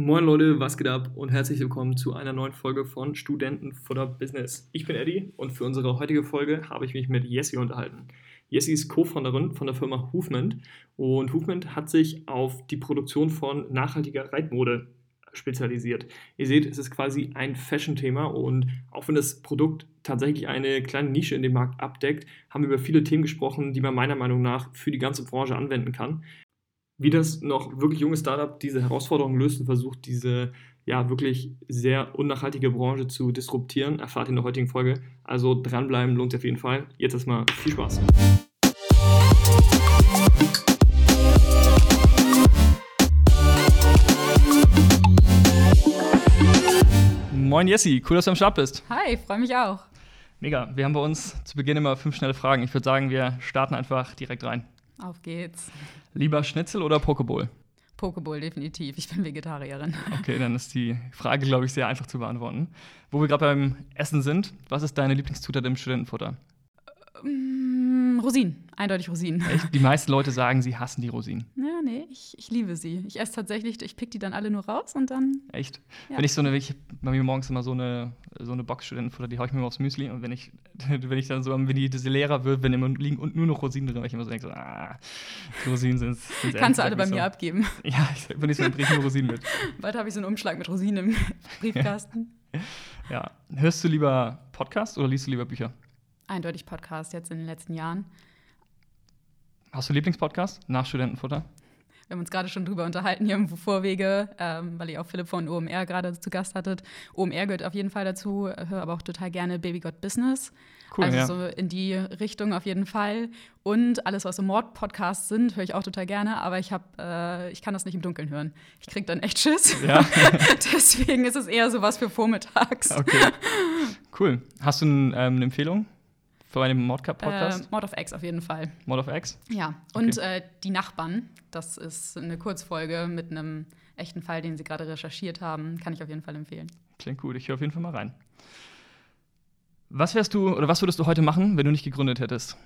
Moin Leute, was geht ab und herzlich willkommen zu einer neuen Folge von Studentenfutter Business. Ich bin Eddie und für unsere heutige Folge habe ich mich mit Jessie unterhalten. Jessie ist Co-Founderin von der Firma Movement und Movement hat sich auf die Produktion von nachhaltiger Reitmode spezialisiert. Ihr seht, es ist quasi ein Fashion-Thema und auch wenn das Produkt tatsächlich eine kleine Nische in dem Markt abdeckt, haben wir über viele Themen gesprochen, die man meiner Meinung nach für die ganze Branche anwenden kann. Wie das noch wirklich junge Startup diese Herausforderungen löst und versucht, diese ja wirklich sehr unnachhaltige Branche zu disruptieren, erfahrt ihr in der heutigen Folge. Also dranbleiben lohnt sich auf jeden Fall. Jetzt erstmal viel Spaß. Moin Jessi, cool, dass du am Start bist. Hi, freue mich auch. Mega. Wir haben bei uns zu Beginn immer fünf schnelle Fragen. Ich würde sagen, wir starten einfach direkt rein. Auf geht's. Lieber Schnitzel oder Pokeball? Pokeball, definitiv. Ich bin Vegetarierin. Okay, dann ist die Frage, glaube ich, sehr einfach zu beantworten. Wo wir gerade beim Essen sind, was ist deine Lieblingszutat im Studentenfutter? Ähm, Rosinen, eindeutig Rosinen. Echt? Die meisten Leute sagen, sie hassen die Rosinen. Ja, nee, ich, ich liebe sie. Ich esse tatsächlich, ich pick die dann alle nur raus und dann. Echt? Ja. Wenn ich so eine, ich bei mir morgens immer so eine, so eine Box Studentenfutter, die haue ich mir immer aufs Müsli und wenn ich, wenn ich dann so, wenn die diese leerer wird, wenn immer liegen und nur noch Rosinen drin, weil ich immer so denke, so, ah, Rosinen sind. Kannst du alle bei mir so. abgeben. Ja, ich bin nicht so, bringe nur Rosinen mit. Bald habe ich so einen Umschlag mit Rosinen im Briefkasten. ja. Hörst du lieber Podcast oder liest du lieber Bücher? Eindeutig Podcast jetzt in den letzten Jahren. Hast du Lieblingspodcast nach Studentenfutter? Wir haben uns gerade schon drüber unterhalten hier im Vorwege, ähm, weil ihr auch Philipp von OMR gerade zu Gast hattet. OMR gehört auf jeden Fall dazu, höre aber auch total gerne Baby Got Business. Cool, also ja. so in die Richtung auf jeden Fall. Und alles, was so Mord-Podcasts sind, höre ich auch total gerne, aber ich, hab, äh, ich kann das nicht im Dunkeln hören. Ich kriege dann echt Schiss. Ja. Deswegen ist es eher so was für vormittags. Okay. Cool. Hast du ein, ähm, eine Empfehlung? Für einen Mordcup-Podcast? Äh, Mord of X auf jeden Fall. Mord of X? Ja. Und okay. äh, Die Nachbarn, das ist eine Kurzfolge mit einem echten Fall, den sie gerade recherchiert haben. Kann ich auf jeden Fall empfehlen. Klingt gut, ich höre auf jeden Fall mal rein. Was wärst du oder was würdest du heute machen, wenn du nicht gegründet hättest?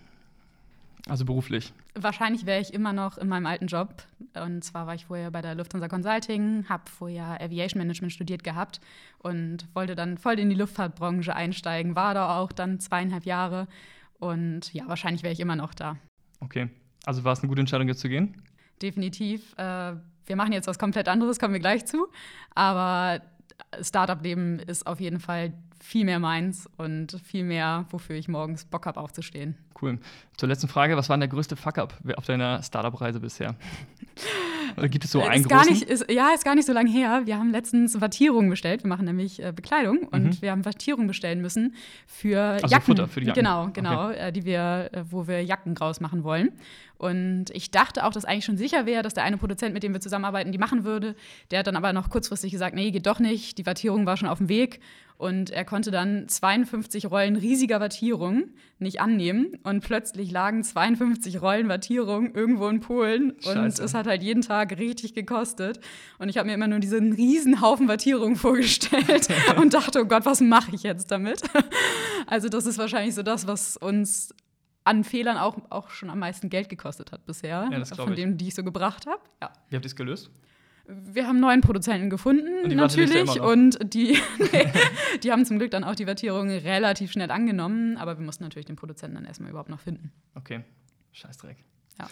Also beruflich? Wahrscheinlich wäre ich immer noch in meinem alten Job. Und zwar war ich vorher bei der Lufthansa Consulting, habe vorher Aviation Management studiert gehabt und wollte dann voll in die Luftfahrtbranche einsteigen. War da auch dann zweieinhalb Jahre. Und ja, wahrscheinlich wäre ich immer noch da. Okay. Also war es eine gute Entscheidung, jetzt zu gehen? Definitiv. Äh, wir machen jetzt was komplett anderes, kommen wir gleich zu. Aber Startup-Leben ist auf jeden Fall viel mehr meins und viel mehr, wofür ich morgens Bock habe, aufzustehen. Cool. Zur letzten Frage: Was war denn der größte Fuck-up auf deiner Startup-Reise bisher? Oder gibt es so einen ist gar nicht, ist, Ja, ist gar nicht so lange her. Wir haben letztens Wattierungen bestellt. Wir machen nämlich äh, Bekleidung und mhm. wir haben Wattierungen bestellen müssen für also Jacken. Futter für die Jacken. Genau, genau, okay. äh, die wir, äh, wo wir Jacken draus machen wollen. Und ich dachte auch, dass eigentlich schon sicher wäre, dass der eine Produzent, mit dem wir zusammenarbeiten, die machen würde. Der hat dann aber noch kurzfristig gesagt, nee, geht doch nicht. Die Wattierung war schon auf dem Weg. Und er konnte dann 52 Rollen riesiger Wattierung nicht annehmen. Und plötzlich lagen 52 Rollen Wattierung irgendwo in Polen. Scheiße. Und es hat halt jeden Tag richtig gekostet. Und ich habe mir immer nur diesen riesen Haufen Wattierung vorgestellt und dachte, oh Gott, was mache ich jetzt damit? Also das ist wahrscheinlich so das, was uns an Fehlern auch, auch schon am meisten Geld gekostet hat bisher. Ja, von denen, die ich so gebracht habe. Ja. Wie habt ihr es gelöst? Wir haben neuen Produzenten gefunden, und natürlich. Und die, die haben zum Glück dann auch die Wattierung relativ schnell angenommen. Aber wir mussten natürlich den Produzenten dann erstmal überhaupt noch finden. Okay, Scheißdreck. Ja.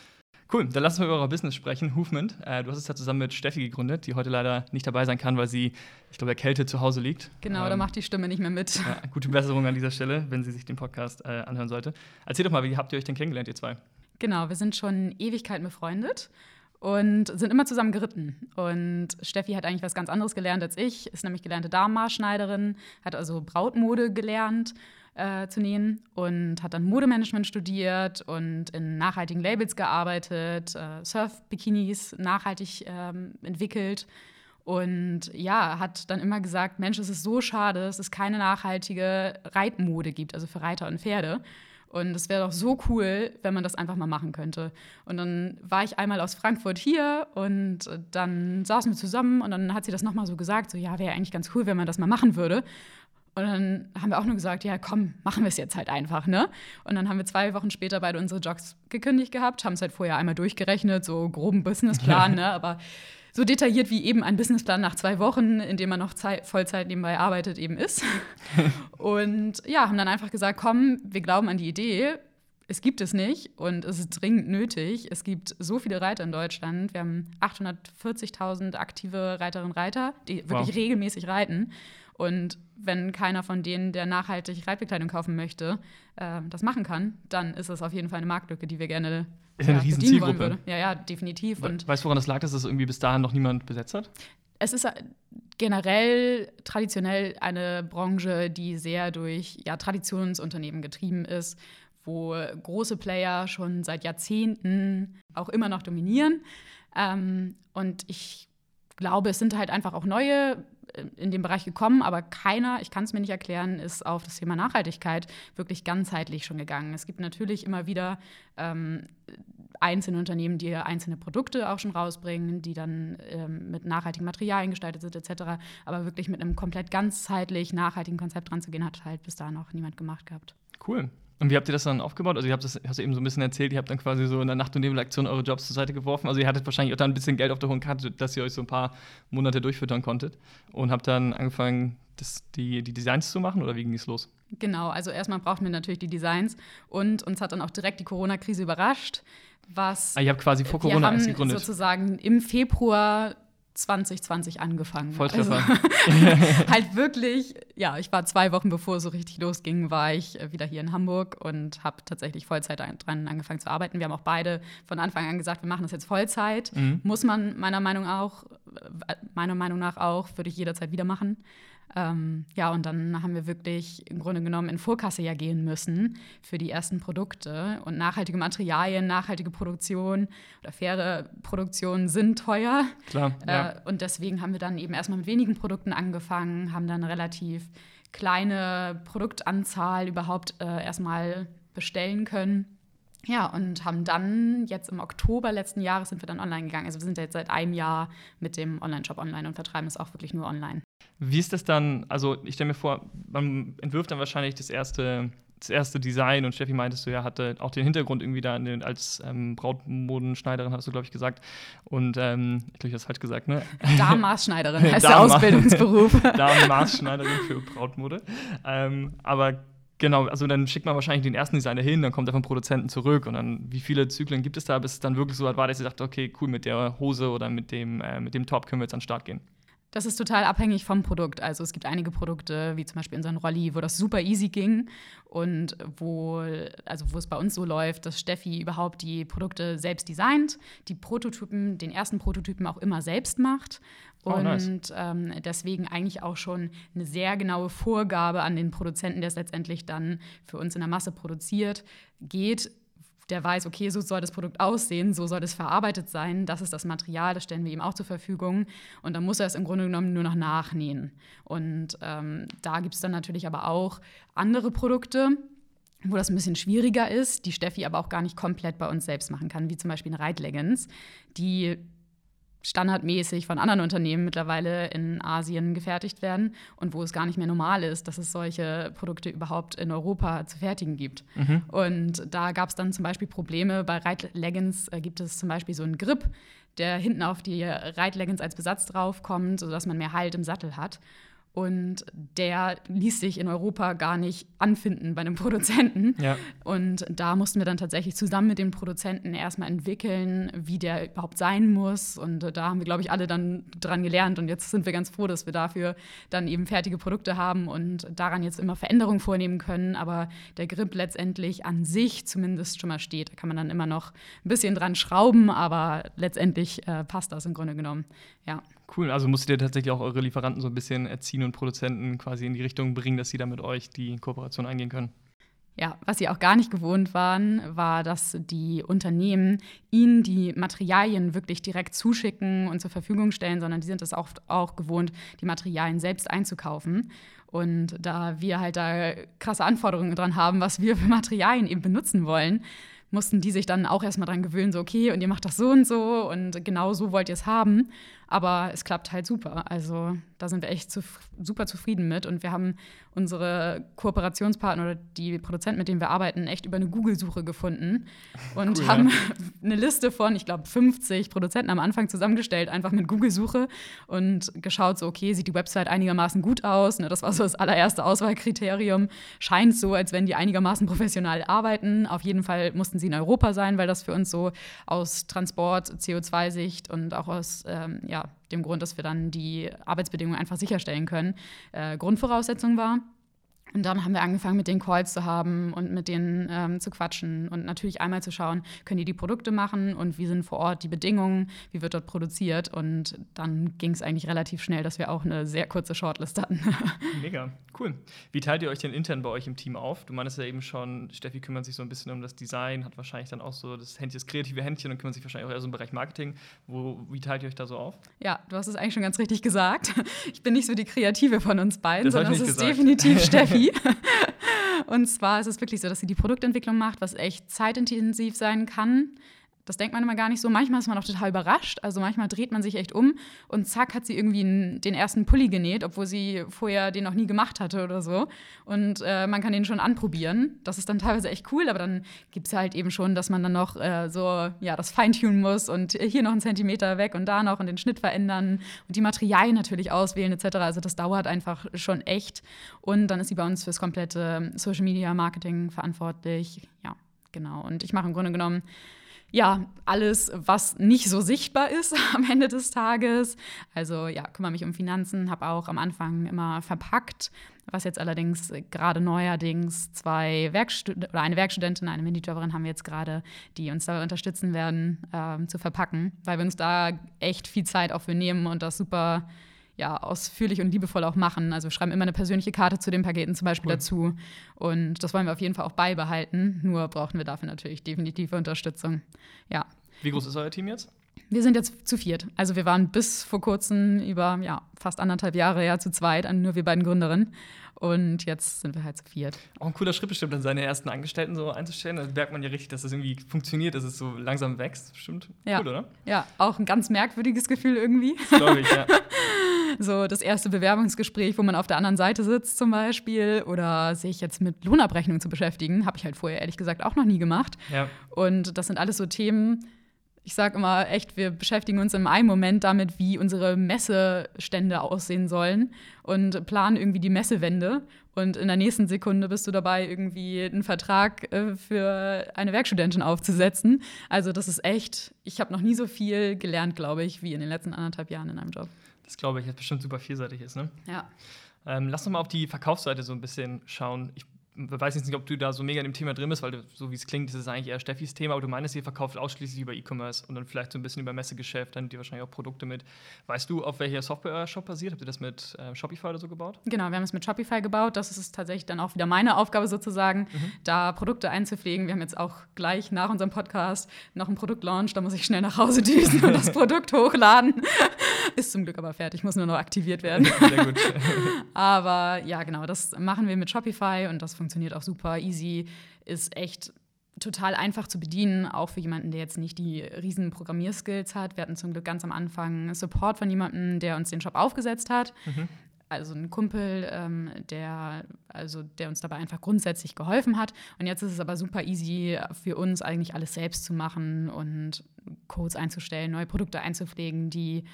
Cool, dann lass uns mal über euer Business sprechen. Movement. Äh, du hast es ja zusammen mit Steffi gegründet, die heute leider nicht dabei sein kann, weil sie, ich glaube, erkältet zu Hause liegt. Genau, ähm, da macht die Stimme nicht mehr mit. Ja, gute Besserung an dieser Stelle, wenn sie sich den Podcast äh, anhören sollte. Erzähl doch mal, wie habt ihr euch denn kennengelernt, ihr zwei? Genau, wir sind schon Ewigkeiten befreundet und sind immer zusammen geritten. Und Steffi hat eigentlich was ganz anderes gelernt als ich, ist nämlich gelernte Damenmaßschneiderin, hat also Brautmode gelernt äh, zu nähen und hat dann Modemanagement studiert und in nachhaltigen Labels gearbeitet, äh, Surf-Bikinis nachhaltig ähm, entwickelt. Und ja, hat dann immer gesagt, Mensch, es ist so schade, dass es keine nachhaltige Reitmode gibt, also für Reiter und Pferde. Und es wäre doch so cool, wenn man das einfach mal machen könnte. Und dann war ich einmal aus Frankfurt hier und dann saßen wir zusammen und dann hat sie das nochmal so gesagt, so ja, wäre eigentlich ganz cool, wenn man das mal machen würde. Und dann haben wir auch nur gesagt, ja, komm, machen wir es jetzt halt einfach, ne? Und dann haben wir zwei Wochen später beide unsere Jobs gekündigt gehabt, haben es halt vorher einmal durchgerechnet, so groben Businessplan, ne? Aber so detailliert wie eben ein Businessplan nach zwei Wochen, in dem man noch Zeit, Vollzeit nebenbei arbeitet, eben ist. und ja, haben dann einfach gesagt, komm, wir glauben an die Idee, es gibt es nicht und es ist dringend nötig. Es gibt so viele Reiter in Deutschland. Wir haben 840.000 aktive Reiterinnen und Reiter, die wirklich wow. regelmäßig reiten. Und wenn keiner von denen, der nachhaltig Reitbekleidung kaufen möchte, äh, das machen kann, dann ist das auf jeden Fall eine Marktlücke, die wir gerne ist ja, eine riesen Zielgruppe. Ja, ja, definitiv. Und weißt du, woran das lag, dass das irgendwie bis dahin noch niemand besetzt hat? Es ist äh, generell traditionell eine Branche, die sehr durch ja, Traditionsunternehmen getrieben ist, wo große Player schon seit Jahrzehnten auch immer noch dominieren. Ähm, und ich glaube, es sind halt einfach auch neue äh, in dem Bereich gekommen, aber keiner, ich kann es mir nicht erklären, ist auf das Thema Nachhaltigkeit wirklich ganzheitlich schon gegangen. Es gibt natürlich immer wieder ähm, einzelne Unternehmen, die einzelne Produkte auch schon rausbringen, die dann ähm, mit nachhaltigen Materialien gestaltet sind etc. Aber wirklich mit einem komplett ganzheitlich nachhaltigen Konzept dran zu gehen, hat halt bis dahin noch niemand gemacht gehabt. Cool. Und wie habt ihr das dann aufgebaut? Also, ihr habt das, hast du eben so ein bisschen erzählt, ihr habt dann quasi so in der Nacht- und Nebelaktion eure Jobs zur Seite geworfen. Also, ihr hattet wahrscheinlich auch dann ein bisschen Geld auf der hohen Karte, dass ihr euch so ein paar Monate durchfüttern konntet. Und habt dann angefangen, das, die, die Designs zu machen oder wie ging es los? Genau, also erstmal brauchten wir natürlich die Designs und uns hat dann auch direkt die Corona-Krise überrascht. Was ah, ihr habt quasi vor Corona erst gegründet. sozusagen im Februar 2020 angefangen. Volltreffer. Also, halt wirklich, ja, ich war zwei Wochen bevor es so richtig losging, war ich äh, wieder hier in Hamburg und habe tatsächlich Vollzeit dran angefangen zu arbeiten. Wir haben auch beide von Anfang an gesagt, wir machen das jetzt Vollzeit. Mhm. Muss man meiner Meinung auch, äh, meiner Meinung nach auch, würde ich jederzeit wieder machen. Ähm, ja, und dann haben wir wirklich im Grunde genommen in Vorkasse ja gehen müssen für die ersten Produkte. Und nachhaltige Materialien, nachhaltige Produktion oder faire Produktion sind teuer. Klar. Äh, ja. Und deswegen haben wir dann eben erstmal mit wenigen Produkten angefangen, haben dann relativ kleine Produktanzahl überhaupt äh, erstmal bestellen können. Ja, und haben dann jetzt im Oktober letzten Jahres sind wir dann online gegangen. Also wir sind jetzt seit einem Jahr mit dem Online-Shop online und vertreiben es auch wirklich nur online. Wie ist das dann? Also, ich stelle mir vor, man entwirft dann wahrscheinlich das erste, das erste Design und Steffi meintest du ja, hatte auch den Hintergrund irgendwie da den, als ähm, Brautmodenschneiderin, hast du, glaube ich, gesagt. Und ähm, ich glaube, ich habe es falsch gesagt, ne? Darmmaßschneiderin heißt der Ausbildungsberuf. Darmmaßschneiderin für Brautmode. Ähm, aber Genau, also dann schickt man wahrscheinlich den ersten Designer hin, dann kommt er vom Produzenten zurück und dann, wie viele Zyklen gibt es da, bis es dann wirklich so weit war, dass ihr sagt, okay, cool, mit der Hose oder mit dem, äh, mit dem Top können wir jetzt an den Start gehen? Das ist total abhängig vom Produkt. Also es gibt einige Produkte, wie zum Beispiel unseren Rolli, wo das super easy ging und wo, also wo es bei uns so läuft, dass Steffi überhaupt die Produkte selbst designt, die Prototypen, den ersten Prototypen auch immer selbst macht oh, und nice. ähm, deswegen eigentlich auch schon eine sehr genaue Vorgabe an den Produzenten, der es letztendlich dann für uns in der Masse produziert, geht der weiß, okay, so soll das Produkt aussehen, so soll es verarbeitet sein, das ist das Material, das stellen wir ihm auch zur Verfügung. Und dann muss er es im Grunde genommen nur noch nachnähen. Und ähm, da gibt es dann natürlich aber auch andere Produkte, wo das ein bisschen schwieriger ist, die Steffi aber auch gar nicht komplett bei uns selbst machen kann, wie zum Beispiel eine Reitleggings, die standardmäßig von anderen Unternehmen mittlerweile in Asien gefertigt werden und wo es gar nicht mehr normal ist, dass es solche Produkte überhaupt in Europa zu fertigen gibt. Mhm. Und da gab es dann zum Beispiel Probleme. Bei Reitleggings äh, gibt es zum Beispiel so einen Grip, der hinten auf die Reitleggings als Besatz draufkommt, sodass man mehr Halt im Sattel hat. Und der ließ sich in Europa gar nicht anfinden bei einem Produzenten. Ja. Und da mussten wir dann tatsächlich zusammen mit dem Produzenten erstmal entwickeln, wie der überhaupt sein muss. Und da haben wir, glaube ich, alle dann dran gelernt. Und jetzt sind wir ganz froh, dass wir dafür dann eben fertige Produkte haben und daran jetzt immer Veränderungen vornehmen können. Aber der Grip letztendlich an sich zumindest schon mal steht. Da kann man dann immer noch ein bisschen dran schrauben, aber letztendlich äh, passt das im Grunde genommen. Ja. Cool, also musstet ihr tatsächlich auch eure Lieferanten so ein bisschen erziehen und Produzenten quasi in die Richtung bringen, dass sie da mit euch die Kooperation eingehen können. Ja, was sie auch gar nicht gewohnt waren, war, dass die Unternehmen ihnen die Materialien wirklich direkt zuschicken und zur Verfügung stellen, sondern die sind es oft auch gewohnt, die Materialien selbst einzukaufen. Und da wir halt da krasse Anforderungen dran haben, was wir für Materialien eben benutzen wollen, mussten die sich dann auch erstmal dran gewöhnen, so okay, und ihr macht das so und so und genau so wollt ihr es haben. Aber es klappt halt super. Also da sind wir echt zu, super zufrieden mit. Und wir haben unsere Kooperationspartner oder die Produzenten, mit denen wir arbeiten, echt über eine Google-Suche gefunden und cool, haben ja. eine Liste von, ich glaube, 50 Produzenten am Anfang zusammengestellt, einfach mit Google-Suche und geschaut, so, okay, sieht die Website einigermaßen gut aus. Ne, das war so das allererste Auswahlkriterium. Scheint so, als wenn die einigermaßen professionell arbeiten. Auf jeden Fall mussten sie in Europa sein, weil das für uns so aus Transport, CO2-Sicht und auch aus ähm, ja, dem Grund, dass wir dann die Arbeitsbedingungen einfach sicherstellen können, äh, Grundvoraussetzung war. Und dann haben wir angefangen, mit den Calls zu haben und mit denen ähm, zu quatschen und natürlich einmal zu schauen, können die die Produkte machen und wie sind vor Ort die Bedingungen, wie wird dort produziert. Und dann ging es eigentlich relativ schnell, dass wir auch eine sehr kurze Shortlist hatten. Mega, cool. Wie teilt ihr euch denn intern bei euch im Team auf? Du meinst ja eben schon, Steffi kümmert sich so ein bisschen um das Design, hat wahrscheinlich dann auch so das, Händchen, das kreative Händchen und kümmert sich wahrscheinlich auch eher so im Bereich Marketing. Wo, wie teilt ihr euch da so auf? Ja, du hast es eigentlich schon ganz richtig gesagt. Ich bin nicht so die Kreative von uns beiden, das sondern es ist gesagt. definitiv Steffi. Therapie. Und zwar ist es wirklich so, dass sie die Produktentwicklung macht, was echt zeitintensiv sein kann. Das denkt man immer gar nicht so. Manchmal ist man auch total überrascht. Also manchmal dreht man sich echt um und zack hat sie irgendwie den ersten Pulli genäht, obwohl sie vorher den noch nie gemacht hatte oder so. Und äh, man kann den schon anprobieren. Das ist dann teilweise echt cool, aber dann gibt es halt eben schon, dass man dann noch äh, so ja, das feintunen muss und hier noch einen Zentimeter weg und da noch und den Schnitt verändern und die Materialien natürlich auswählen etc. Also das dauert einfach schon echt. Und dann ist sie bei uns fürs komplette Social Media Marketing verantwortlich. Ja, genau. Und ich mache im Grunde genommen ja, alles, was nicht so sichtbar ist am Ende des Tages. Also ja, kümmere mich um Finanzen, habe auch am Anfang immer verpackt, was jetzt allerdings gerade neuerdings zwei Werkstudenten oder eine Werkstudentin, eine Minijobberin haben wir jetzt gerade, die uns dabei unterstützen werden, ähm, zu verpacken, weil wir uns da echt viel Zeit auch für nehmen und das super ja, ausführlich und liebevoll auch machen. Also wir schreiben immer eine persönliche Karte zu den Paketen zum Beispiel cool. dazu. Und das wollen wir auf jeden Fall auch beibehalten. Nur brauchen wir dafür natürlich definitive Unterstützung. Ja. Wie groß ist euer Team jetzt? Wir sind jetzt zu viert. Also wir waren bis vor kurzem über ja, fast anderthalb Jahre ja zu zweit, nur wir beiden Gründerinnen. Und jetzt sind wir halt zu viert. Auch ein cooler Schritt bestimmt, dann seine ersten Angestellten so einzustellen. Da merkt man ja richtig, dass das irgendwie funktioniert, dass es so langsam wächst. Bestimmt ja. cool, oder? Ja, auch ein ganz merkwürdiges Gefühl irgendwie. Glaube ich, ja. so das erste Bewerbungsgespräch, wo man auf der anderen Seite sitzt zum Beispiel oder sich jetzt mit Lohnabrechnung zu beschäftigen, habe ich halt vorher ehrlich gesagt auch noch nie gemacht. Ja. Und das sind alles so Themen, ich sage immer echt, wir beschäftigen uns im einen Moment damit, wie unsere Messestände aussehen sollen und planen irgendwie die Messewände. Und in der nächsten Sekunde bist du dabei, irgendwie einen Vertrag äh, für eine Werkstudentin aufzusetzen. Also das ist echt, ich habe noch nie so viel gelernt, glaube ich, wie in den letzten anderthalb Jahren in einem Job. Das glaube ich, dass bestimmt super vielseitig ist, ne? Ja. Ähm, lass uns mal auf die Verkaufsseite so ein bisschen schauen. Ich weiß jetzt nicht, ob du da so mega in dem Thema drin bist, weil du, so wie es klingt, ist es eigentlich eher Steffis Thema, aber du meinst, ihr verkauft ausschließlich über E-Commerce und dann vielleicht so ein bisschen über Messegeschäft, dann habt ihr wahrscheinlich auch Produkte mit. Weißt du, auf welcher Software euer Shop basiert? Habt ihr das mit äh, Shopify oder so gebaut? Genau, wir haben es mit Shopify gebaut. Das ist tatsächlich dann auch wieder meine Aufgabe sozusagen, mhm. da Produkte einzupflegen. Wir haben jetzt auch gleich nach unserem Podcast noch einen Produktlaunch, da muss ich schnell nach Hause düsen und das Produkt hochladen. ist zum Glück aber fertig, muss nur noch aktiviert werden. Sehr gut. aber ja, genau, das machen wir mit Shopify und das funktioniert auch super easy, ist echt total einfach zu bedienen, auch für jemanden, der jetzt nicht die riesen Programmierskills hat. Wir hatten zum Glück ganz am Anfang Support von jemandem, der uns den Shop aufgesetzt hat. Mhm. Also ein Kumpel, ähm, der, also der uns dabei einfach grundsätzlich geholfen hat. Und jetzt ist es aber super easy für uns eigentlich alles selbst zu machen und Codes einzustellen, neue Produkte einzupflegen, die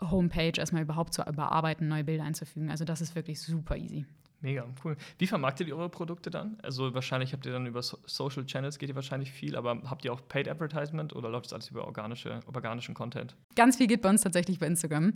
Homepage erstmal überhaupt zu überarbeiten, neue Bilder einzufügen. Also das ist wirklich super easy. Mega, cool. Wie vermarktet ihr eure Produkte dann? Also wahrscheinlich habt ihr dann über so Social Channels geht ihr wahrscheinlich viel, aber habt ihr auch Paid Advertisement oder läuft das alles über organische, organischen Content? Ganz viel geht bei uns tatsächlich bei Instagram.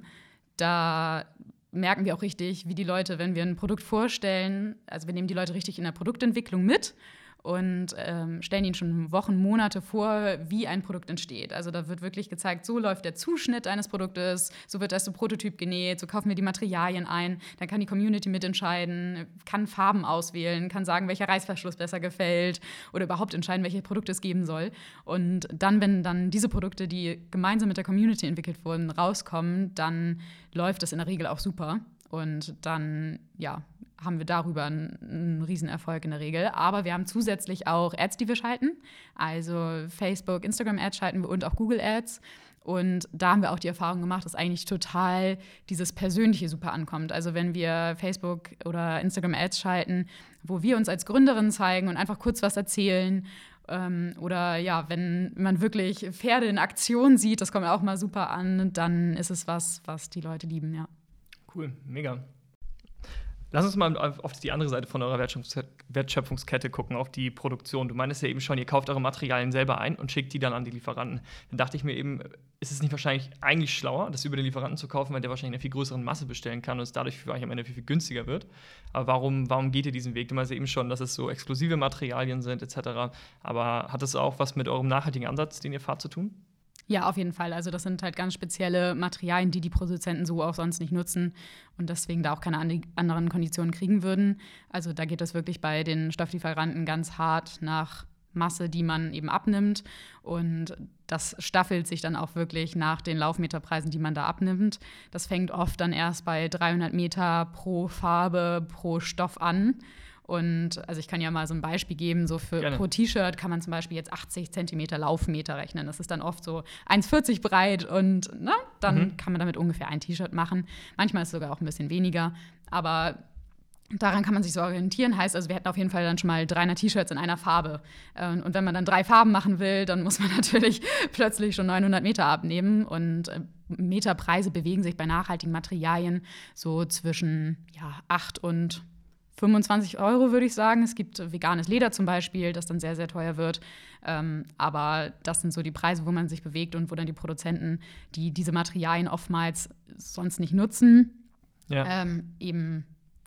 Da merken wir auch richtig, wie die Leute, wenn wir ein Produkt vorstellen, also wir nehmen die Leute richtig in der Produktentwicklung mit und ähm, stellen ihnen schon Wochen, Monate vor, wie ein Produkt entsteht. Also da wird wirklich gezeigt, so läuft der Zuschnitt eines Produktes, so wird das Prototyp genäht, so kaufen wir die Materialien ein, dann kann die Community mitentscheiden, kann Farben auswählen, kann sagen, welcher Reißverschluss besser gefällt oder überhaupt entscheiden, welche Produkte es geben soll. Und dann, wenn dann diese Produkte, die gemeinsam mit der Community entwickelt wurden, rauskommen, dann läuft das in der Regel auch super. Und dann, ja, haben wir darüber einen, einen Riesenerfolg in der Regel. Aber wir haben zusätzlich auch Ads, die wir schalten. Also Facebook, Instagram-Ads schalten wir und auch Google-Ads. Und da haben wir auch die Erfahrung gemacht, dass eigentlich total dieses Persönliche super ankommt. Also wenn wir Facebook oder Instagram Ads schalten, wo wir uns als Gründerin zeigen und einfach kurz was erzählen. Ähm, oder ja, wenn man wirklich Pferde in Aktion sieht, das kommt auch mal super an, dann ist es was, was die Leute lieben, ja. Cool, mega. Lass uns mal auf die andere Seite von eurer Wertschöpfungskette gucken, auf die Produktion. Du meinst ja eben schon, ihr kauft eure Materialien selber ein und schickt die dann an die Lieferanten. Dann dachte ich mir eben, ist es nicht wahrscheinlich eigentlich schlauer, das über den Lieferanten zu kaufen, weil der wahrscheinlich eine viel größere Masse bestellen kann und es dadurch euch am Ende viel, viel günstiger wird. Aber warum, warum geht ihr diesen Weg? Du meinst ja eben schon, dass es so exklusive Materialien sind etc. Aber hat das auch was mit eurem nachhaltigen Ansatz, den ihr fahrt, zu tun? Ja, auf jeden Fall. Also das sind halt ganz spezielle Materialien, die die Produzenten so auch sonst nicht nutzen und deswegen da auch keine anderen Konditionen kriegen würden. Also da geht es wirklich bei den Stofflieferanten ganz hart nach Masse, die man eben abnimmt. Und das staffelt sich dann auch wirklich nach den Laufmeterpreisen, die man da abnimmt. Das fängt oft dann erst bei 300 Meter pro Farbe, pro Stoff an. Und also ich kann ja mal so ein Beispiel geben, so für Gerne. pro T-Shirt kann man zum Beispiel jetzt 80 Zentimeter Laufmeter rechnen. Das ist dann oft so 1,40 breit und na, ne, dann mhm. kann man damit ungefähr ein T-Shirt machen. Manchmal ist es sogar auch ein bisschen weniger. Aber Daran kann man sich so orientieren. Heißt also, wir hätten auf jeden Fall dann schon mal 300 T-Shirts in einer Farbe. Ähm, und wenn man dann drei Farben machen will, dann muss man natürlich plötzlich schon 900 Meter abnehmen. Und äh, Meterpreise bewegen sich bei nachhaltigen Materialien so zwischen ja, 8 und 25 Euro, würde ich sagen. Es gibt veganes Leder zum Beispiel, das dann sehr, sehr teuer wird. Ähm, aber das sind so die Preise, wo man sich bewegt und wo dann die Produzenten, die diese Materialien oftmals sonst nicht nutzen, ja. ähm, eben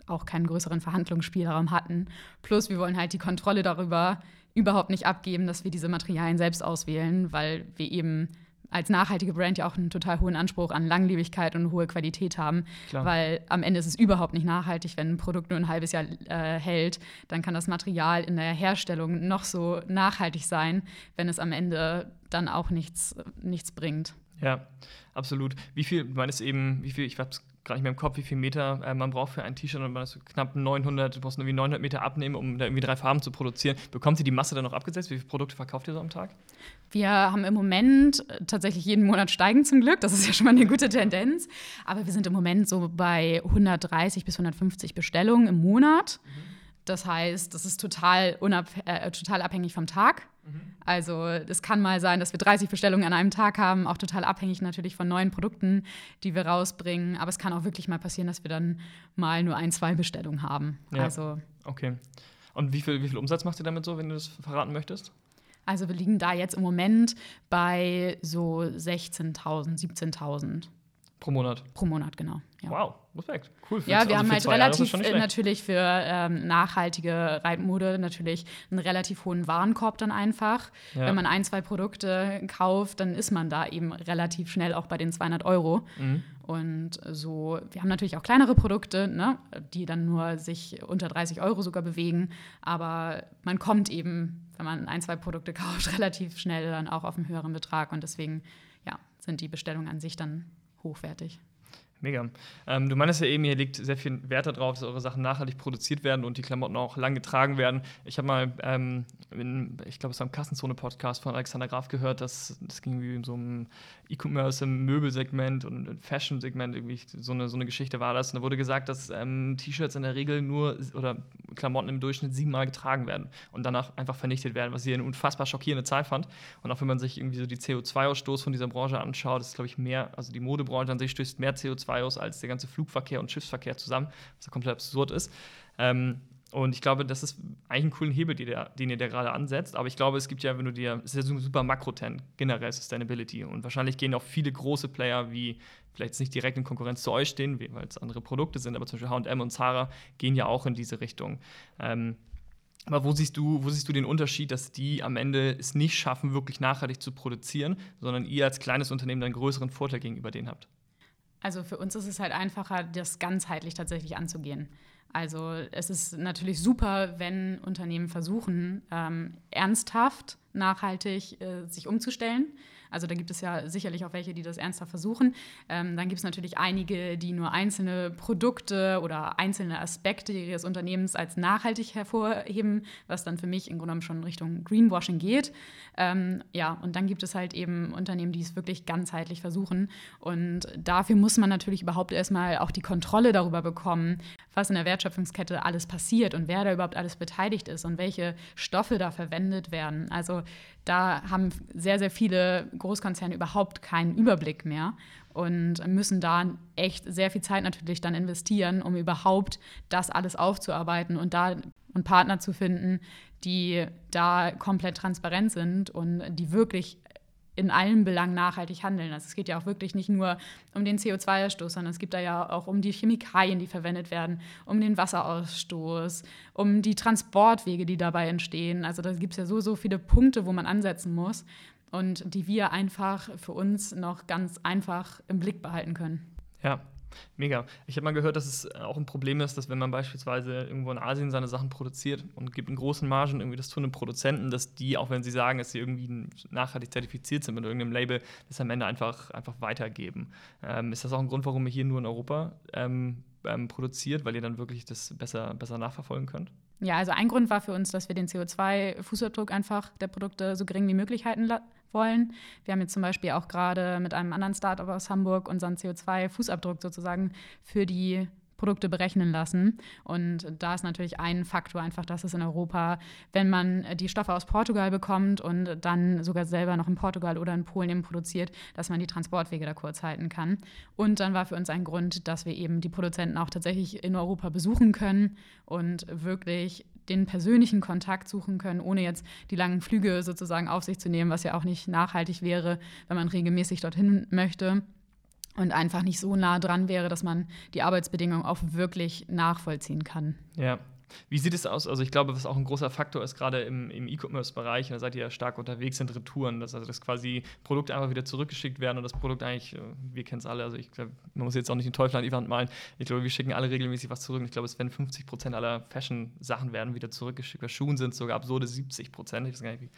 auch keinen größeren Verhandlungsspielraum hatten. Plus, wir wollen halt die Kontrolle darüber überhaupt nicht abgeben, dass wir diese Materialien selbst auswählen, weil wir eben als nachhaltige Brand ja auch einen total hohen Anspruch an Langlebigkeit und hohe Qualität haben. Klar. Weil am Ende ist es überhaupt nicht nachhaltig, wenn ein Produkt nur ein halbes Jahr äh, hält. Dann kann das Material in der Herstellung noch so nachhaltig sein, wenn es am Ende dann auch nichts, nichts bringt. Ja, absolut. Wie viel, du meinst eben, wie viel, ich habe es gar nicht mehr im Kopf, wie viel Meter äh, man braucht für ein T-Shirt und man ist knapp 900, du brauchst irgendwie 900 Meter abnehmen, um da irgendwie drei Farben zu produzieren. Bekommt ihr die Masse dann noch abgesetzt? Wie viele Produkte verkauft ihr so am Tag? Wir haben im Moment äh, tatsächlich jeden Monat steigen zum Glück. Das ist ja schon mal eine gute Tendenz. Aber wir sind im Moment so bei 130 bis 150 Bestellungen im Monat. Mhm. Das heißt, das ist total, äh, total abhängig vom Tag. Mhm. Also es kann mal sein, dass wir 30 Bestellungen an einem Tag haben, auch total abhängig natürlich von neuen Produkten, die wir rausbringen. Aber es kann auch wirklich mal passieren, dass wir dann mal nur ein, zwei Bestellungen haben. Ja. Also, okay. Und wie viel, wie viel Umsatz macht ihr damit so, wenn du das verraten möchtest? Also wir liegen da jetzt im Moment bei so 16.000, 17.000. Pro Monat? Pro Monat, genau. Ja. Wow, Respekt. Cool. Ja, wir also haben halt relativ äh, natürlich für ähm, nachhaltige Reitmode natürlich einen relativ hohen Warenkorb dann einfach. Ja. Wenn man ein, zwei Produkte kauft, dann ist man da eben relativ schnell auch bei den 200 Euro. Mhm. Und so, wir haben natürlich auch kleinere Produkte, ne, die dann nur sich unter 30 Euro sogar bewegen. Aber man kommt eben, wenn man ein, zwei Produkte kauft, relativ schnell dann auch auf einen höheren Betrag. Und deswegen ja, sind die Bestellungen an sich dann hochwertig. Mega. Ähm, du meinst ja eben, ihr legt sehr viel Wert darauf, dass eure Sachen nachhaltig produziert werden und die Klamotten auch lang getragen werden. Ich habe mal, ähm, in, ich glaube, es war im Kassenzone-Podcast von Alexander Graf gehört, dass das ging wie in so einem E-Commerce Möbelsegment und Fashion-Segment, irgendwie so eine, so eine Geschichte war das. Und da wurde gesagt, dass ähm, T-Shirts in der Regel nur oder Klamotten im Durchschnitt siebenmal getragen werden und danach einfach vernichtet werden, was ich eine unfassbar schockierende Zahl fand. Und auch wenn man sich irgendwie so die CO2-Ausstoß von dieser Branche anschaut, ist, glaube ich, mehr, also die Modebranche an sich stößt mehr CO2 2 aus als der ganze Flugverkehr und Schiffsverkehr zusammen, was ja komplett absurd ist. Ähm, und ich glaube, das ist eigentlich ein cooler Hebel, der, den ihr da gerade ansetzt. Aber ich glaube, es gibt ja, wenn du dir, es ist ja super Makro-Trend, generell Sustainability. Und wahrscheinlich gehen auch viele große Player, wie vielleicht nicht direkt in Konkurrenz zu euch stehen, weil es andere Produkte sind, aber zum Beispiel HM und Zara gehen ja auch in diese Richtung. Ähm, aber wo siehst du, wo siehst du den Unterschied, dass die am Ende es nicht schaffen, wirklich nachhaltig zu produzieren, sondern ihr als kleines Unternehmen einen größeren Vorteil gegenüber denen habt? Also für uns ist es halt einfacher, das ganzheitlich tatsächlich anzugehen. Also es ist natürlich super, wenn Unternehmen versuchen, ähm, ernsthaft nachhaltig äh, sich umzustellen. Also da gibt es ja sicherlich auch welche, die das ernster versuchen. Ähm, dann gibt es natürlich einige, die nur einzelne Produkte oder einzelne Aspekte ihres Unternehmens als nachhaltig hervorheben, was dann für mich im Grunde genommen schon Richtung Greenwashing geht. Ähm, ja, und dann gibt es halt eben Unternehmen, die es wirklich ganzheitlich versuchen. Und dafür muss man natürlich überhaupt erstmal auch die Kontrolle darüber bekommen, was in der Wertschöpfungskette alles passiert und wer da überhaupt alles beteiligt ist und welche Stoffe da verwendet werden. Also da haben sehr, sehr viele Großkonzerne überhaupt keinen Überblick mehr und müssen da echt sehr viel Zeit natürlich dann investieren, um überhaupt das alles aufzuarbeiten und da und Partner zu finden, die da komplett transparent sind und die wirklich in allen Belangen nachhaltig handeln. Also es geht ja auch wirklich nicht nur um den CO2-Ausstoß, sondern es geht da ja auch um die Chemikalien, die verwendet werden, um den Wasserausstoß, um die Transportwege, die dabei entstehen. Also da gibt es ja so, so viele Punkte, wo man ansetzen muss und die wir einfach für uns noch ganz einfach im Blick behalten können. Ja, Mega. Ich habe mal gehört, dass es auch ein Problem ist, dass wenn man beispielsweise irgendwo in Asien seine Sachen produziert und gibt in großen Margen irgendwie das tun den Produzenten, dass die, auch wenn sie sagen, dass sie irgendwie nachhaltig zertifiziert sind mit irgendeinem Label, das am Ende einfach, einfach weitergeben. Ähm, ist das auch ein Grund, warum ihr hier nur in Europa ähm, ähm, produziert, weil ihr dann wirklich das besser, besser nachverfolgen könnt? Ja, also ein Grund war für uns, dass wir den CO2-Fußabdruck einfach der Produkte so gering wie möglich halten wollen. Wir haben jetzt zum Beispiel auch gerade mit einem anderen Startup aus Hamburg unseren CO2-Fußabdruck sozusagen für die Produkte berechnen lassen. Und da ist natürlich ein Faktor einfach, dass es in Europa, wenn man die Stoffe aus Portugal bekommt und dann sogar selber noch in Portugal oder in Polen eben produziert, dass man die Transportwege da kurz halten kann. Und dann war für uns ein Grund, dass wir eben die Produzenten auch tatsächlich in Europa besuchen können und wirklich den persönlichen Kontakt suchen können, ohne jetzt die langen Flüge sozusagen auf sich zu nehmen, was ja auch nicht nachhaltig wäre, wenn man regelmäßig dorthin möchte und einfach nicht so nah dran wäre, dass man die Arbeitsbedingungen auch wirklich nachvollziehen kann. Ja, wie sieht es aus? Also ich glaube, was auch ein großer Faktor ist, gerade im, im E-Commerce-Bereich, da seid ihr ja stark unterwegs, sind Retouren. Das, also dass quasi Produkte einfach wieder zurückgeschickt werden und das Produkt eigentlich, äh, wir kennen es alle, also ich glaube, man muss jetzt auch nicht den Teufel an die Wand malen. Ich glaube, wir schicken alle regelmäßig was zurück. Ich glaube, es werden 50 Prozent aller Fashion-Sachen werden wieder zurückgeschickt. Bei Schuhen sind es sogar absurde 70 Prozent. Ich weiß gar nicht, wie,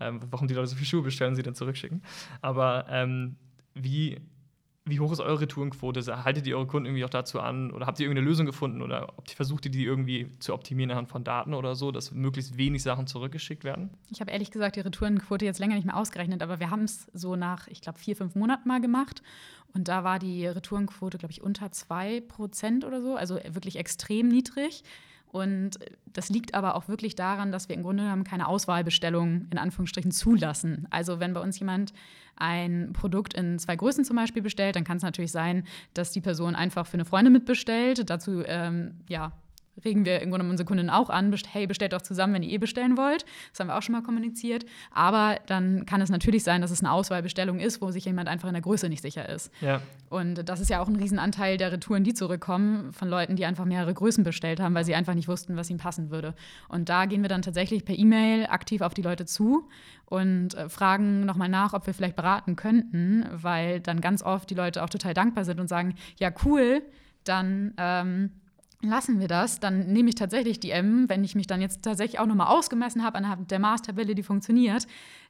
ähm, warum die Leute so viele Schuhe bestellen, sie dann zurückschicken. Aber ähm, wie wie hoch ist eure Retourenquote? Haltet ihr eure Kunden irgendwie auch dazu an oder habt ihr irgendeine Lösung gefunden oder versucht ihr die irgendwie zu optimieren anhand von Daten oder so, dass möglichst wenig Sachen zurückgeschickt werden? Ich habe ehrlich gesagt die Retourenquote jetzt länger nicht mehr ausgerechnet, aber wir haben es so nach, ich glaube, vier, fünf Monaten mal gemacht und da war die Retourenquote, glaube ich, unter zwei Prozent oder so, also wirklich extrem niedrig. Und das liegt aber auch wirklich daran, dass wir im Grunde genommen keine Auswahlbestellung in Anführungsstrichen zulassen. Also wenn bei uns jemand ein Produkt in zwei Größen zum Beispiel bestellt, dann kann es natürlich sein, dass die Person einfach für eine Freundin mitbestellt. Dazu ähm, ja, regen wir im Grunde unsere Kunden auch an, hey, bestellt doch zusammen, wenn ihr eh bestellen wollt. Das haben wir auch schon mal kommuniziert. Aber dann kann es natürlich sein, dass es eine Auswahlbestellung ist, wo sich jemand einfach in der Größe nicht sicher ist. Ja. Und das ist ja auch ein Riesenanteil der Retouren, die zurückkommen, von Leuten, die einfach mehrere Größen bestellt haben, weil sie einfach nicht wussten, was ihnen passen würde. Und da gehen wir dann tatsächlich per E-Mail aktiv auf die Leute zu und äh, fragen nochmal nach, ob wir vielleicht beraten könnten, weil dann ganz oft die Leute auch total dankbar sind und sagen, ja, cool, dann ähm, lassen wir das, dann nehme ich tatsächlich die M. Wenn ich mich dann jetzt tatsächlich auch nochmal ausgemessen habe anhand der Maßtabelle, die funktioniert,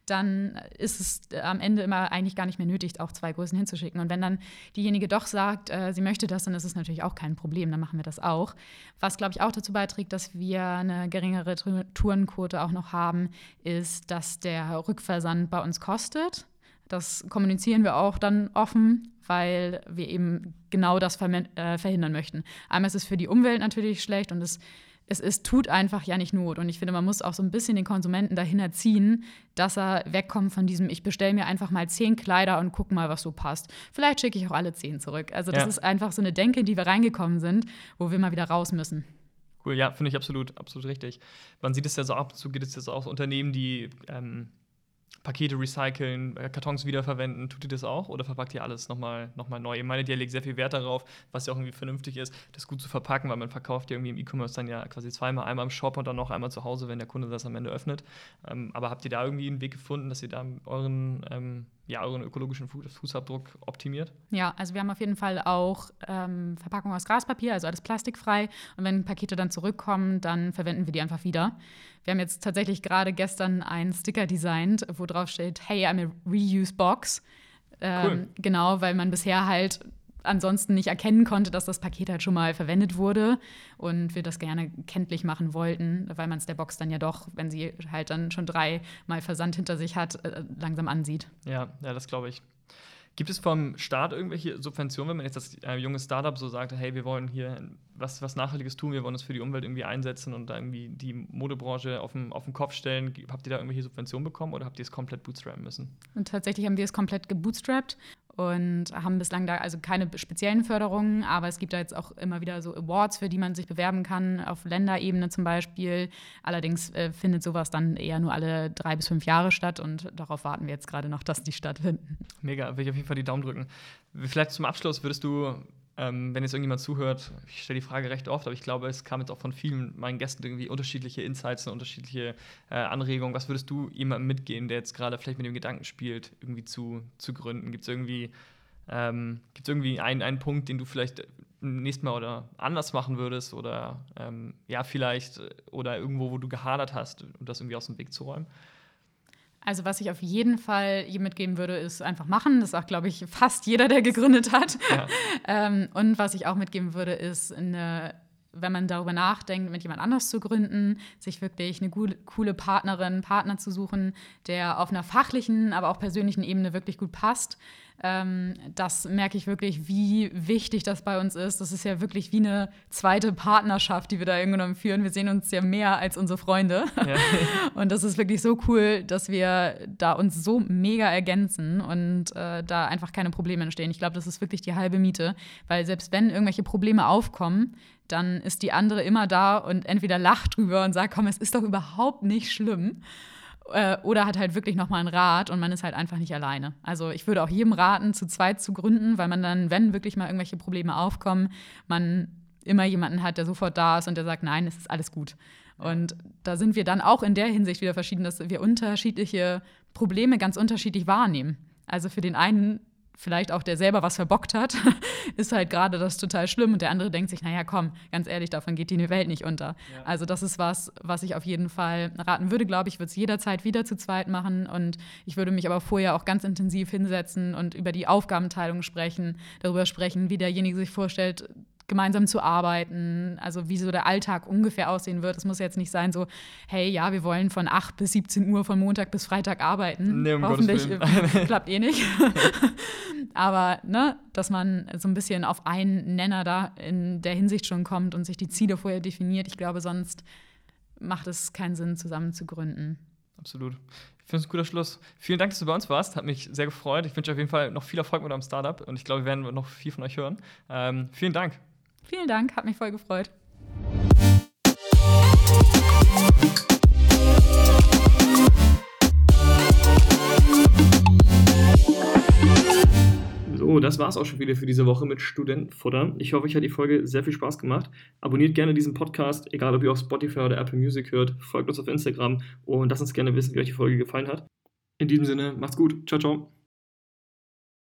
dann ist es äh, am Ende immer eigentlich gar nicht mehr nötig, auch zwei Größen hinzuschicken. Und wenn dann diejenige doch sagt, äh, sie möchte das, dann ist es natürlich auch kein Problem, dann machen wir das auch. Was, glaube ich, auch dazu beiträgt, dass wir eine geringere Tourenquote auch noch haben, ist, dass der Rückversand bei uns kostet. Das kommunizieren wir auch dann offen, weil wir eben genau das äh, verhindern möchten. Einmal ist es für die Umwelt natürlich schlecht und es, es, es tut einfach ja nicht Not. Und ich finde, man muss auch so ein bisschen den Konsumenten dahin erziehen, dass er wegkommt von diesem, ich bestelle mir einfach mal zehn Kleider und guck mal, was so passt. Vielleicht schicke ich auch alle zehn zurück. Also das ja. ist einfach so eine Denke, in die wir reingekommen sind, wo wir mal wieder raus müssen. Cool, ja, finde ich absolut, absolut richtig. Man sieht es ja so ab und zu, geht es ja so auch Unternehmen, die ähm Pakete recyceln, äh, Kartons wiederverwenden, tut ihr das auch oder verpackt ihr alles nochmal noch mal neu? Ihr meint, ihr legt sehr viel Wert darauf, was ja auch irgendwie vernünftig ist, das gut zu verpacken, weil man verkauft ja irgendwie im E-Commerce dann ja quasi zweimal, einmal im Shop und dann noch einmal zu Hause, wenn der Kunde das am Ende öffnet. Ähm, aber habt ihr da irgendwie einen Weg gefunden, dass ihr da euren ähm, ja, euren ökologischen Fußabdruck optimiert? Ja, also wir haben auf jeden Fall auch ähm, Verpackung aus Graspapier, also alles plastikfrei. Und wenn Pakete dann zurückkommen, dann verwenden wir die einfach wieder. Wir haben jetzt tatsächlich gerade gestern einen Sticker designt, wo drauf steht, hey, I'm a reuse box. Ähm, cool. Genau, weil man bisher halt ansonsten nicht erkennen konnte, dass das Paket halt schon mal verwendet wurde und wir das gerne kenntlich machen wollten, weil man es der Box dann ja doch, wenn sie halt dann schon dreimal Versand hinter sich hat, äh, langsam ansieht. Ja, ja, das glaube ich. Gibt es vom Staat irgendwelche Subventionen, wenn man jetzt das äh, junge Startup so sagt, hey, wir wollen hier was, was Nachhaltiges tun, wir wollen uns für die Umwelt irgendwie einsetzen und da irgendwie die Modebranche auf den, auf den Kopf stellen? Habt ihr da irgendwelche Subventionen bekommen oder habt ihr es komplett bootstrappen müssen? Und tatsächlich haben wir es komplett gebootstrapped und haben bislang da also keine speziellen Förderungen, aber es gibt da jetzt auch immer wieder so Awards, für die man sich bewerben kann, auf Länderebene zum Beispiel. Allerdings äh, findet sowas dann eher nur alle drei bis fünf Jahre statt und darauf warten wir jetzt gerade noch, dass die stattfinden. Mega, will ich auf jeden Fall die Daumen drücken. Vielleicht zum Abschluss würdest du ähm, wenn jetzt irgendjemand zuhört, ich stelle die Frage recht oft, aber ich glaube, es kam jetzt auch von vielen meinen Gästen irgendwie unterschiedliche Insights und unterschiedliche äh, Anregungen. Was würdest du jemandem mitgehen, der jetzt gerade vielleicht mit dem Gedanken spielt, irgendwie zu, zu gründen? Gibt es irgendwie, ähm, gibt's irgendwie einen, einen Punkt, den du vielleicht nächstes Mal oder anders machen würdest oder ähm, ja, vielleicht oder irgendwo, wo du gehadert hast, um das irgendwie aus dem Weg zu räumen? Also was ich auf jeden Fall hier mitgeben würde, ist einfach machen. Das sagt, glaube ich, fast jeder, der gegründet hat. Ja. ähm, und was ich auch mitgeben würde, ist eine wenn man darüber nachdenkt, mit jemand anders zu gründen, sich wirklich eine coole Partnerin, Partner zu suchen, der auf einer fachlichen, aber auch persönlichen Ebene wirklich gut passt, ähm, das merke ich wirklich, wie wichtig das bei uns ist. Das ist ja wirklich wie eine zweite Partnerschaft, die wir da irgendwann führen. Wir sehen uns ja mehr als unsere Freunde. Ja. und das ist wirklich so cool, dass wir da uns so mega ergänzen und äh, da einfach keine Probleme entstehen. Ich glaube, das ist wirklich die halbe Miete, weil selbst wenn irgendwelche Probleme aufkommen, dann ist die andere immer da und entweder lacht drüber und sagt, komm, es ist doch überhaupt nicht schlimm. Äh, oder hat halt wirklich nochmal einen Rat und man ist halt einfach nicht alleine. Also ich würde auch jedem raten, zu zweit zu gründen, weil man dann, wenn wirklich mal irgendwelche Probleme aufkommen, man immer jemanden hat, der sofort da ist und der sagt, nein, es ist alles gut. Und da sind wir dann auch in der Hinsicht wieder verschieden, dass wir unterschiedliche Probleme ganz unterschiedlich wahrnehmen. Also für den einen vielleicht auch der selber was verbockt hat, ist halt gerade das total schlimm und der andere denkt sich, naja, komm, ganz ehrlich, davon geht die Welt nicht unter. Ja. Also das ist was, was ich auf jeden Fall raten würde, glaube ich, würde es jederzeit wieder zu zweit machen und ich würde mich aber vorher auch ganz intensiv hinsetzen und über die Aufgabenteilung sprechen, darüber sprechen, wie derjenige sich vorstellt, gemeinsam zu arbeiten, also wie so der Alltag ungefähr aussehen wird. Es muss jetzt nicht sein so, hey, ja, wir wollen von 8 bis 17 Uhr von Montag bis Freitag arbeiten. Nee, um Hoffentlich klappt eh nicht. Aber, ne, dass man so ein bisschen auf einen Nenner da in der Hinsicht schon kommt und sich die Ziele vorher definiert. Ich glaube, sonst macht es keinen Sinn, zusammen zu gründen. Absolut. Ich finde es ein guter Schluss. Vielen Dank, dass du bei uns warst. Hat mich sehr gefreut. Ich wünsche auf jeden Fall noch viel Erfolg mit eurem Startup und ich glaube, wir werden noch viel von euch hören. Ähm, vielen Dank. Vielen Dank, hat mich voll gefreut. So, das war's auch schon wieder für diese Woche mit Studentenfutter. Ich hoffe, euch hat die Folge sehr viel Spaß gemacht. Abonniert gerne diesen Podcast, egal ob ihr auf Spotify oder Apple Music hört. Folgt uns auf Instagram und lasst uns gerne wissen, wie euch die Folge gefallen hat. In diesem Sinne, macht's gut. Ciao, ciao.